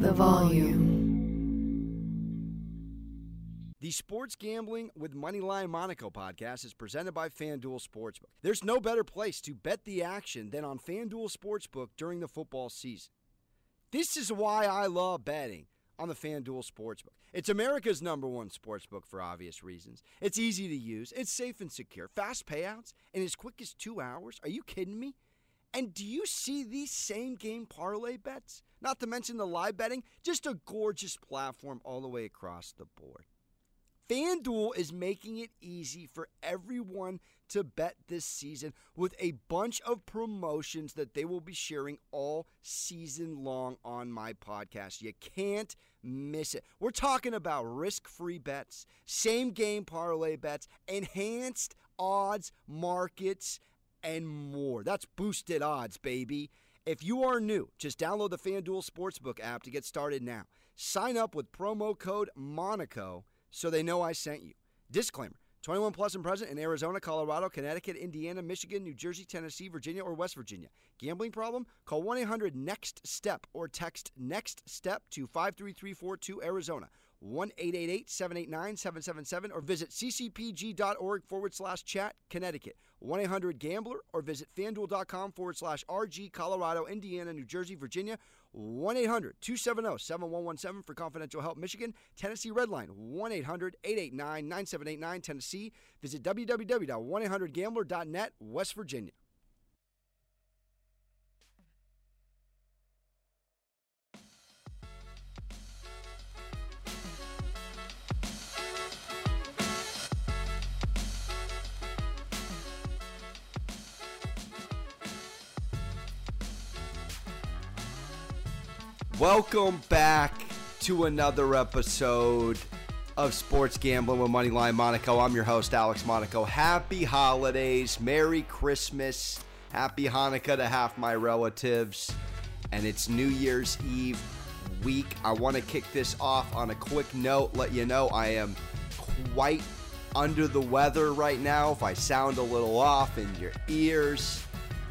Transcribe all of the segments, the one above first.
the volume. The Sports Gambling with Moneyline Monaco podcast is presented by FanDuel Sportsbook. There's no better place to bet the action than on FanDuel Sportsbook during the football season. This is why I love betting on the FanDuel Sportsbook. It's America's number one sportsbook for obvious reasons. It's easy to use, it's safe and secure, fast payouts, and as quick as two hours. Are you kidding me? And do you see these same game parlay bets? Not to mention the live betting, just a gorgeous platform all the way across the board. FanDuel is making it easy for everyone to bet this season with a bunch of promotions that they will be sharing all season long on my podcast. You can't miss it. We're talking about risk free bets, same game parlay bets, enhanced odds markets, and more. That's boosted odds, baby. If you are new, just download the FanDuel Sportsbook app to get started now. Sign up with promo code Monaco so they know I sent you. Disclaimer 21 plus and present in Arizona, Colorado, Connecticut, Indiana, Michigan, New Jersey, Tennessee, Virginia, or West Virginia. Gambling problem? Call 1 800 NEXT STEP or text NEXT STEP to 53342 Arizona. 1 888 789 777 or visit ccpg.org forward slash chat Connecticut. 1 800 Gambler or visit fanduel.com forward slash RG Colorado, Indiana, New Jersey, Virginia. 1 800 270 7117 for confidential help. Michigan, Tennessee Redline 1 800 889 9789 Tennessee. Visit www.1800gambler.net, West Virginia. Welcome back to another episode of Sports Gambling with Moneyline Monaco. I'm your host, Alex Monaco. Happy holidays, Merry Christmas, Happy Hanukkah to half my relatives, and it's New Year's Eve week. I want to kick this off on a quick note, let you know I am quite under the weather right now. If I sound a little off in your ears,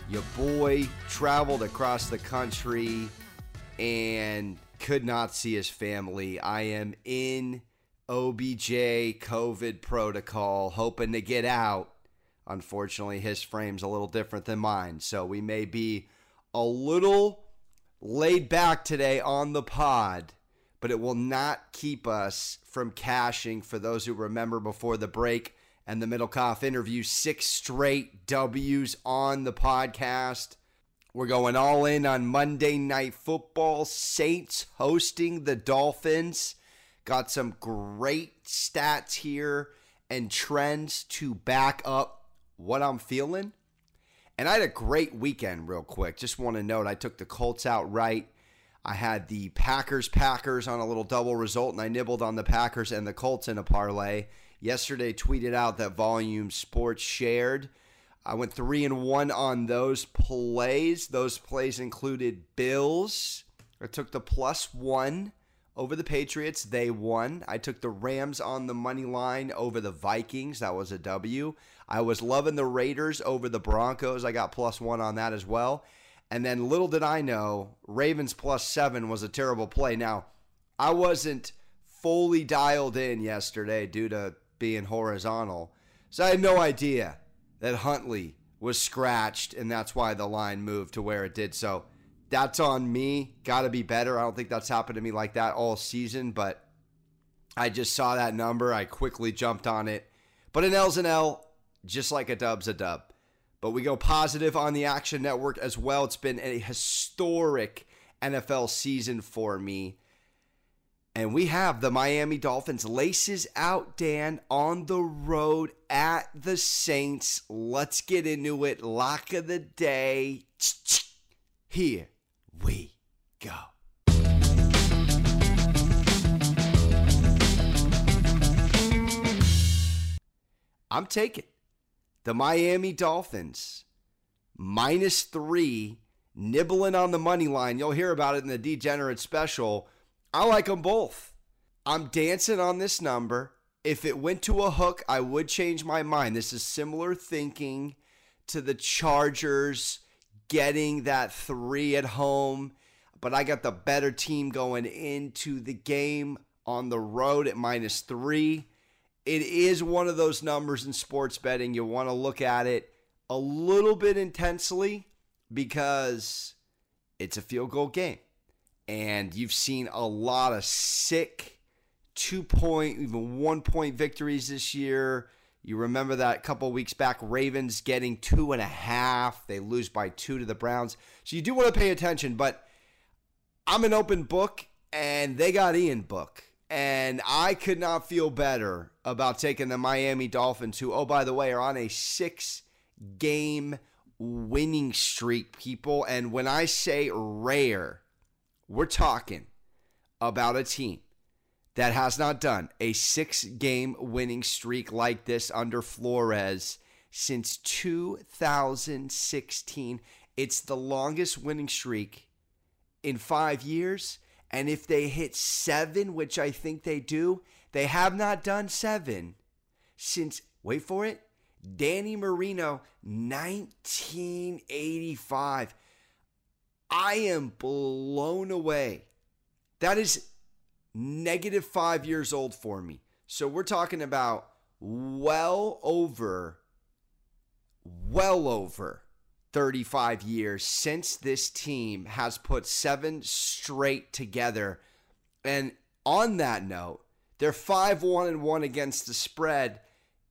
your boy traveled across the country and could not see his family. I am in OBJ COVID protocol, hoping to get out. Unfortunately, his frame's a little different than mine, so we may be a little laid back today on the pod, but it will not keep us from cashing for those who remember before the break and the Middlekauff interview. Six straight W's on the podcast. We're going all in on Monday Night Football. Saints hosting the Dolphins. Got some great stats here and trends to back up what I'm feeling. And I had a great weekend, real quick. Just want to note I took the Colts out right. I had the Packers Packers on a little double result, and I nibbled on the Packers and the Colts in a parlay. Yesterday, tweeted out that Volume Sports shared. I went three and one on those plays. Those plays included Bills. I took the plus one over the Patriots. They won. I took the Rams on the money line over the Vikings. That was a W. I was loving the Raiders over the Broncos. I got plus one on that as well. And then little did I know, Ravens plus seven was a terrible play. Now, I wasn't fully dialed in yesterday due to being horizontal. So I had no idea that Huntley was scratched, and that's why the line moved to where it did. So that's on me. Got to be better. I don't think that's happened to me like that all season, but I just saw that number. I quickly jumped on it. But an L's an L, just like a dub's a dub. But we go positive on the Action Network as well. It's been a historic NFL season for me. And we have the Miami Dolphins laces out, Dan, on the road at the Saints. Let's get into it. Lock of the day. Here we go. I'm taking the Miami Dolphins minus three, nibbling on the money line. You'll hear about it in the Degenerate special I like them both. I'm dancing on this number. If it went to a hook, I would change my mind. This is similar thinking to the Chargers getting that three at home. but I got the better team going into the game on the road at minus three. It is one of those numbers in sports betting. You want to look at it a little bit intensely because it's a field goal game. And you've seen a lot of sick two point, even one point victories this year. You remember that a couple weeks back, Ravens getting two and a half. They lose by two to the Browns. So you do want to pay attention, but I'm an open book, and they got Ian Book. And I could not feel better about taking the Miami Dolphins, who, oh, by the way, are on a six game winning streak, people. And when I say rare, we're talking about a team that has not done a six game winning streak like this under Flores since 2016. It's the longest winning streak in five years. And if they hit seven, which I think they do, they have not done seven since, wait for it, Danny Marino, 1985. I am blown away. That is negative five years old for me. So we're talking about well over, well over 35 years since this team has put seven straight together. And on that note, they're 5 1 and 1 against the spread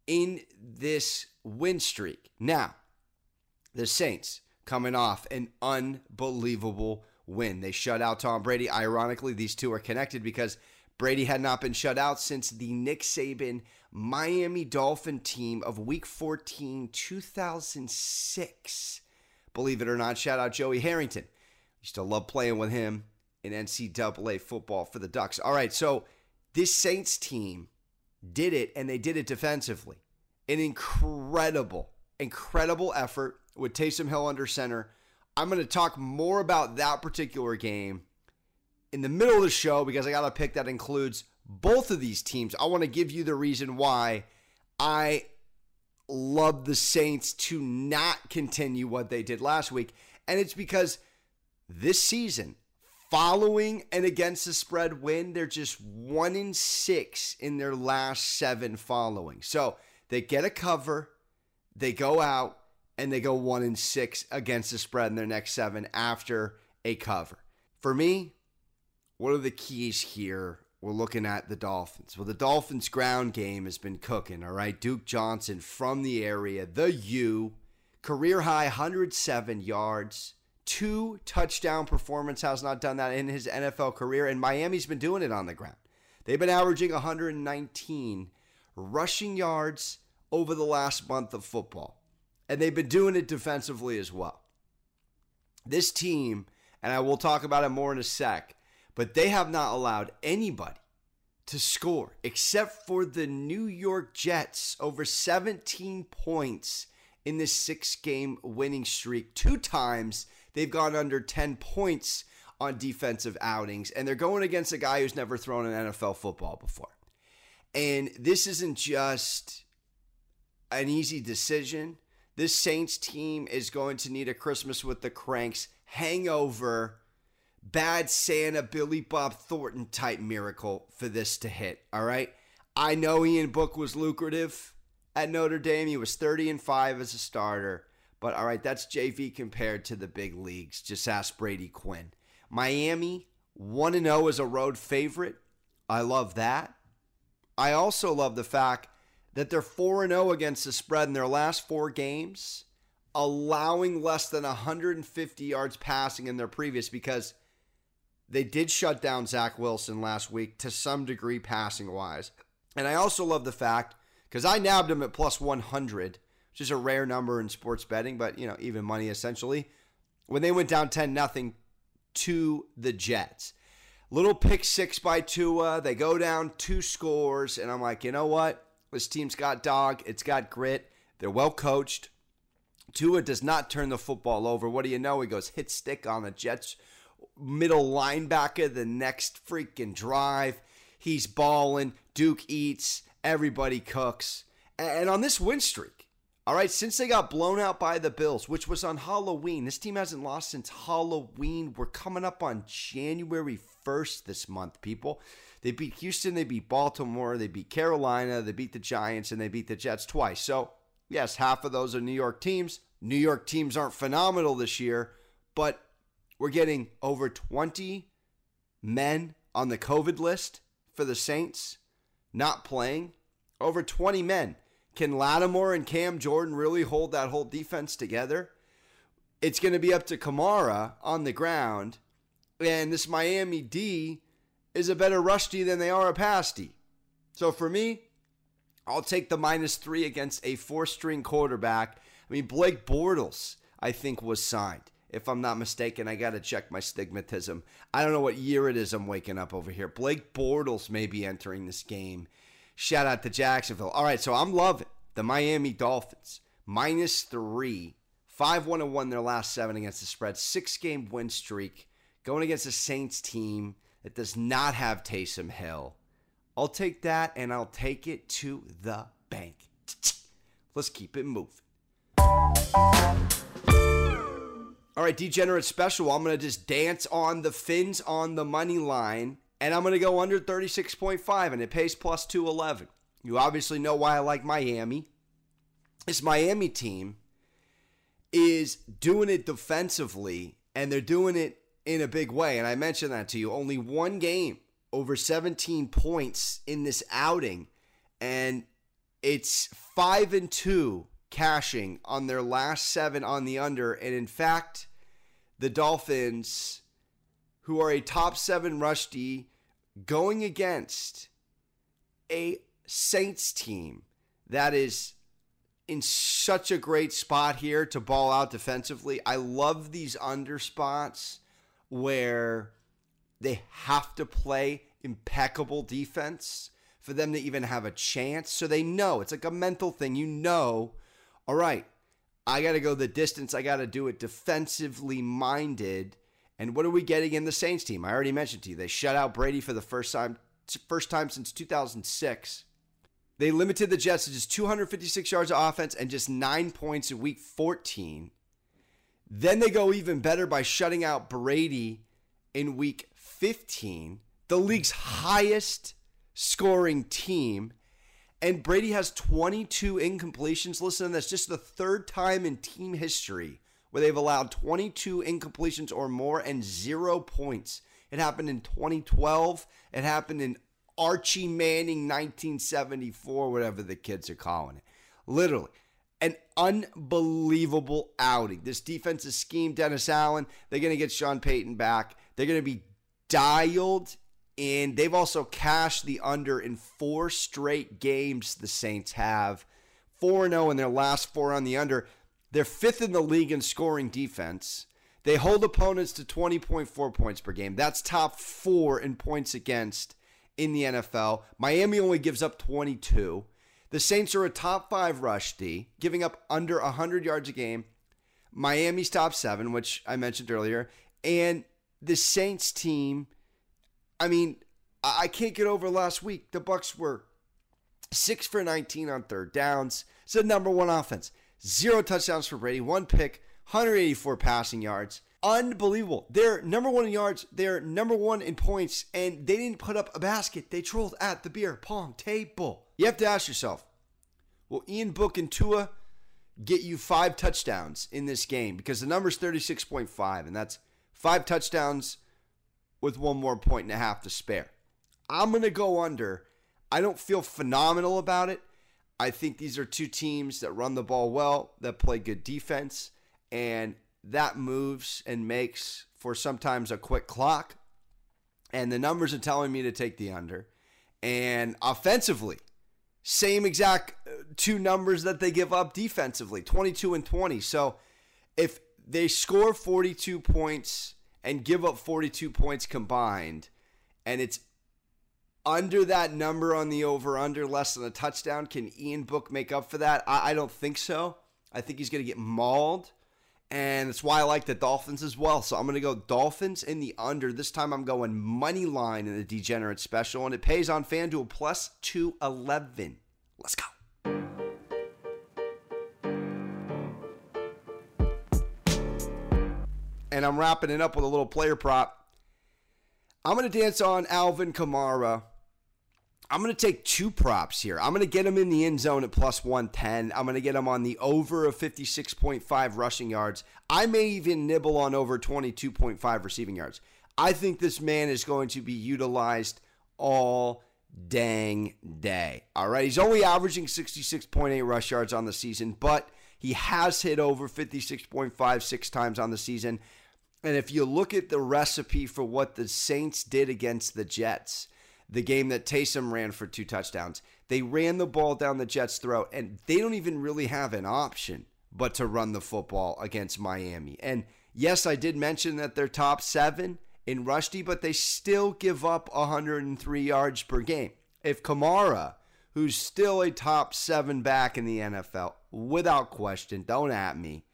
in this win streak. Now, the Saints coming off an unbelievable win. They shut out Tom Brady. Ironically, these two are connected because Brady had not been shut out since the Nick Saban Miami Dolphin team of week 14, 2006. Believe it or not, shout out Joey Harrington. Used to love playing with him in NCAA football for the Ducks. All right, so this Saints team did it, and they did it defensively. An incredible, incredible effort with Taysom Hill under center. I'm going to talk more about that particular game in the middle of the show because I got a pick that includes both of these teams. I want to give you the reason why I love the Saints to not continue what they did last week. And it's because this season, following and against the spread win, they're just one in six in their last seven following. So they get a cover, they go out, and they go one in six against the spread in their next seven after a cover. For me, what are the keys here? We're looking at the Dolphins. Well, the Dolphins' ground game has been cooking, all right? Duke Johnson from the area, the U, career high 107 yards, two touchdown performance, has not done that in his NFL career, and Miami's been doing it on the ground. They've been averaging 119 rushing yards over the last month of football. And they've been doing it defensively as well. This team, and I will talk about it more in a sec, but they have not allowed anybody to score except for the New York Jets over 17 points in this six game winning streak. Two times they've gone under 10 points on defensive outings, and they're going against a guy who's never thrown an NFL football before. And this isn't just an easy decision. This Saints team is going to need a Christmas with the Cranks hangover, bad Santa, Billy Bob Thornton type miracle for this to hit. All right. I know Ian Book was lucrative at Notre Dame. He was 30 and 5 as a starter. But all right, that's JV compared to the big leagues. Just ask Brady Quinn. Miami, 1 0 as a road favorite. I love that. I also love the fact that they're 4 0 against the spread in their last four games, allowing less than 150 yards passing in their previous because they did shut down Zach Wilson last week to some degree passing wise. And I also love the fact because I nabbed him at plus 100, which is a rare number in sports betting, but you know, even money essentially. When they went down 10 nothing to the Jets. Little pick six by Tua. They go down two scores, and I'm like, you know what? This team's got dog. It's got grit. They're well coached. Tua does not turn the football over. What do you know? He goes hit stick on the Jets middle linebacker the next freaking drive. He's balling. Duke eats. Everybody cooks. And on this win streak, All right, since they got blown out by the Bills, which was on Halloween, this team hasn't lost since Halloween. We're coming up on January 1st this month, people. They beat Houston, they beat Baltimore, they beat Carolina, they beat the Giants, and they beat the Jets twice. So, yes, half of those are New York teams. New York teams aren't phenomenal this year, but we're getting over 20 men on the COVID list for the Saints not playing. Over 20 men. Can Lattimore and Cam Jordan really hold that whole defense together? It's going to be up to Kamara on the ground. And this Miami D is a better rusty than they are a pasty. So for me, I'll take the minus three against a four string quarterback. I mean, Blake Bortles, I think, was signed. If I'm not mistaken, I got to check my stigmatism. I don't know what year it is I'm waking up over here. Blake Bortles may be entering this game. Shout out to Jacksonville. All right, so I'm loving the Miami Dolphins. Minus three. 5 1 1 their last seven against the spread. Six game win streak. Going against the Saints team that does not have Taysom Hill. I'll take that and I'll take it to the bank. Let's keep it moving. All right, degenerate special. I'm going to just dance on the fins on the money line and I'm going to go under 36.5, and it pays plus 211. You obviously know why I like Miami. This Miami team is doing it defensively, and they're doing it in a big way. And I mentioned that to you. Only one game over 17 points in this outing, and it's five and two cashing on their last seven on the under. And in fact, the Dolphins, who are a top seven rush D, going against a Saints team that is in such a great spot here to ball out defensively. I love these under spots where they have to play impeccable defense for them to even have a chance. So they know it's like a mental thing. You know, all right, I got to go the distance. I got to do it defensively minded and what are we getting in the Saints team? I already mentioned to you they shut out Brady for the first time first time since 2006. They limited the Jets to just 256 yards of offense and just 9 points in week 14. Then they go even better by shutting out Brady in week 15, the league's highest scoring team. And Brady has 22 incompletions. Listen, that's just the third time in team history where they've allowed 22 incompletions or more and zero points. It happened in 2012. It happened in Archie Manning 1974, whatever the kids are calling it. Literally, an unbelievable outing. This defensive scheme, Dennis Allen, they're going to get Sean Payton back. They're going to be dialed in. They've also cashed the under in four straight games, the Saints have. 4 0 in their last four on the under. They're fifth in the league in scoring defense. They hold opponents to 20.4 points per game. That's top four in points against in the NFL. Miami only gives up 22. The Saints are a top five rush D, giving up under 100 yards a game. Miami's top seven, which I mentioned earlier. And the Saints team, I mean, I can't get over last week. The Bucs were six for 19 on third downs. It's the number one offense. Zero touchdowns for Brady, one pick, 184 passing yards. Unbelievable. They're number one in yards, they're number one in points, and they didn't put up a basket. They trolled at the beer pong table. You have to ask yourself, will Ian Book and Tua get you five touchdowns in this game? Because the number is 36.5, and that's five touchdowns with one more point and a half to spare. I'm going to go under. I don't feel phenomenal about it. I think these are two teams that run the ball well, that play good defense, and that moves and makes for sometimes a quick clock. And the numbers are telling me to take the under. And offensively, same exact uh, two numbers that they give up defensively 22 and 20. So if they score 42 points and give up 42 points combined, and it's under that number on the over under less than a touchdown. Can Ian Book make up for that? I, I don't think so. I think he's going to get mauled. And that's why I like the Dolphins as well. So I'm going to go Dolphins in the under. This time I'm going money line in the degenerate special, and it pays on FanDuel plus 211. Let's go. And I'm wrapping it up with a little player prop. I'm going to dance on Alvin Kamara I'm going to take two props here. I'm going to get him in the end zone at plus 110. I'm going to get him on the over of 56.5 rushing yards. I may even nibble on over 22.5 receiving yards. I think this man is going to be utilized all dang day. All right. He's only averaging 66.8 rush yards on the season, but he has hit over 56.5 six times on the season. And if you look at the recipe for what the Saints did against the Jets, the game that Taysom ran for two touchdowns, they ran the ball down the Jets' throat, and they don't even really have an option but to run the football against Miami. And yes, I did mention that they're top seven in rush D, but they still give up 103 yards per game. If Kamara, who's still a top seven back in the NFL, without question, don't at me,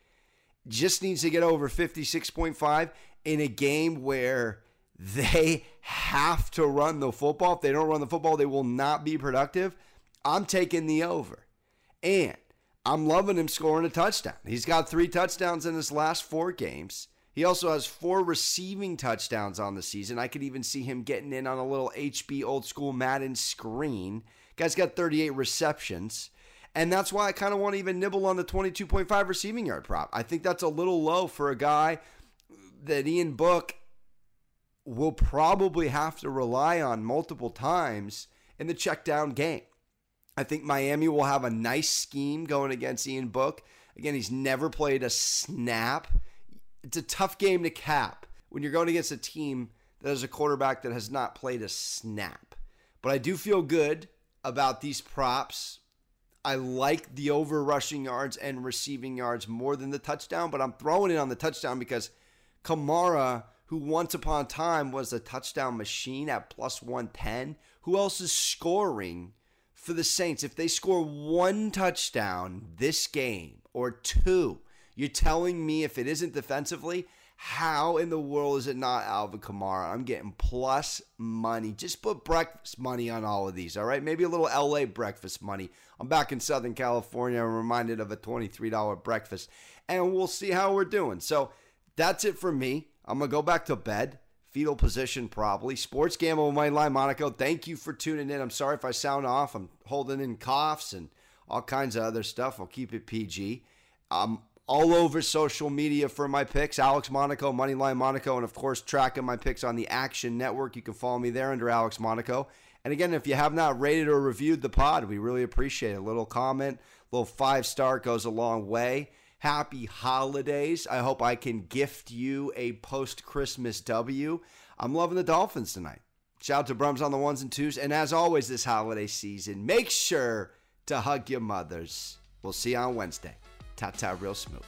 just needs to get over 56.5 in a game where they have to run the football. If they don't run the football, they will not be productive. I'm taking the over. And I'm loving him scoring a touchdown. He's got three touchdowns in his last four games. He also has four receiving touchdowns on the season. I could even see him getting in on a little HB old school Madden screen. Guy's got 38 receptions. And that's why I kind of want to even nibble on the 22.5 receiving yard prop. I think that's a little low for a guy that Ian Book will probably have to rely on multiple times in the check down game. I think Miami will have a nice scheme going against Ian Book. Again, he's never played a snap it's a tough game to cap when you're going against a team that has a quarterback that has not played a snap. But I do feel good about these props. I like the over rushing yards and receiving yards more than the touchdown, but I'm throwing it on the touchdown because Kamara, who once upon a time was a touchdown machine at plus 110, who else is scoring for the Saints? If they score one touchdown this game or two, you're telling me if it isn't defensively, how in the world is it not Alvin Kamara? I'm getting plus money. Just put breakfast money on all of these, all right? Maybe a little LA breakfast money. I'm back in Southern California. I'm reminded of a $23 breakfast, and we'll see how we're doing. So that's it for me. I'm going to go back to bed. Fetal position, probably. Sports Gamble with Money Line Monaco. Thank you for tuning in. I'm sorry if I sound off. I'm holding in coughs and all kinds of other stuff. I'll keep it PG. I'm all over social media for my picks. Alex Monaco, Moneyline Monaco, and of course, tracking my picks on the Action Network. You can follow me there under Alex Monaco. And again, if you have not rated or reviewed the pod, we really appreciate it. A little comment, a little five star goes a long way. Happy holidays. I hope I can gift you a post Christmas W. I'm loving the Dolphins tonight. Shout out to Brums on the ones and twos. And as always, this holiday season, make sure to hug your mothers. We'll see you on Wednesday. Ta ta, real smooth.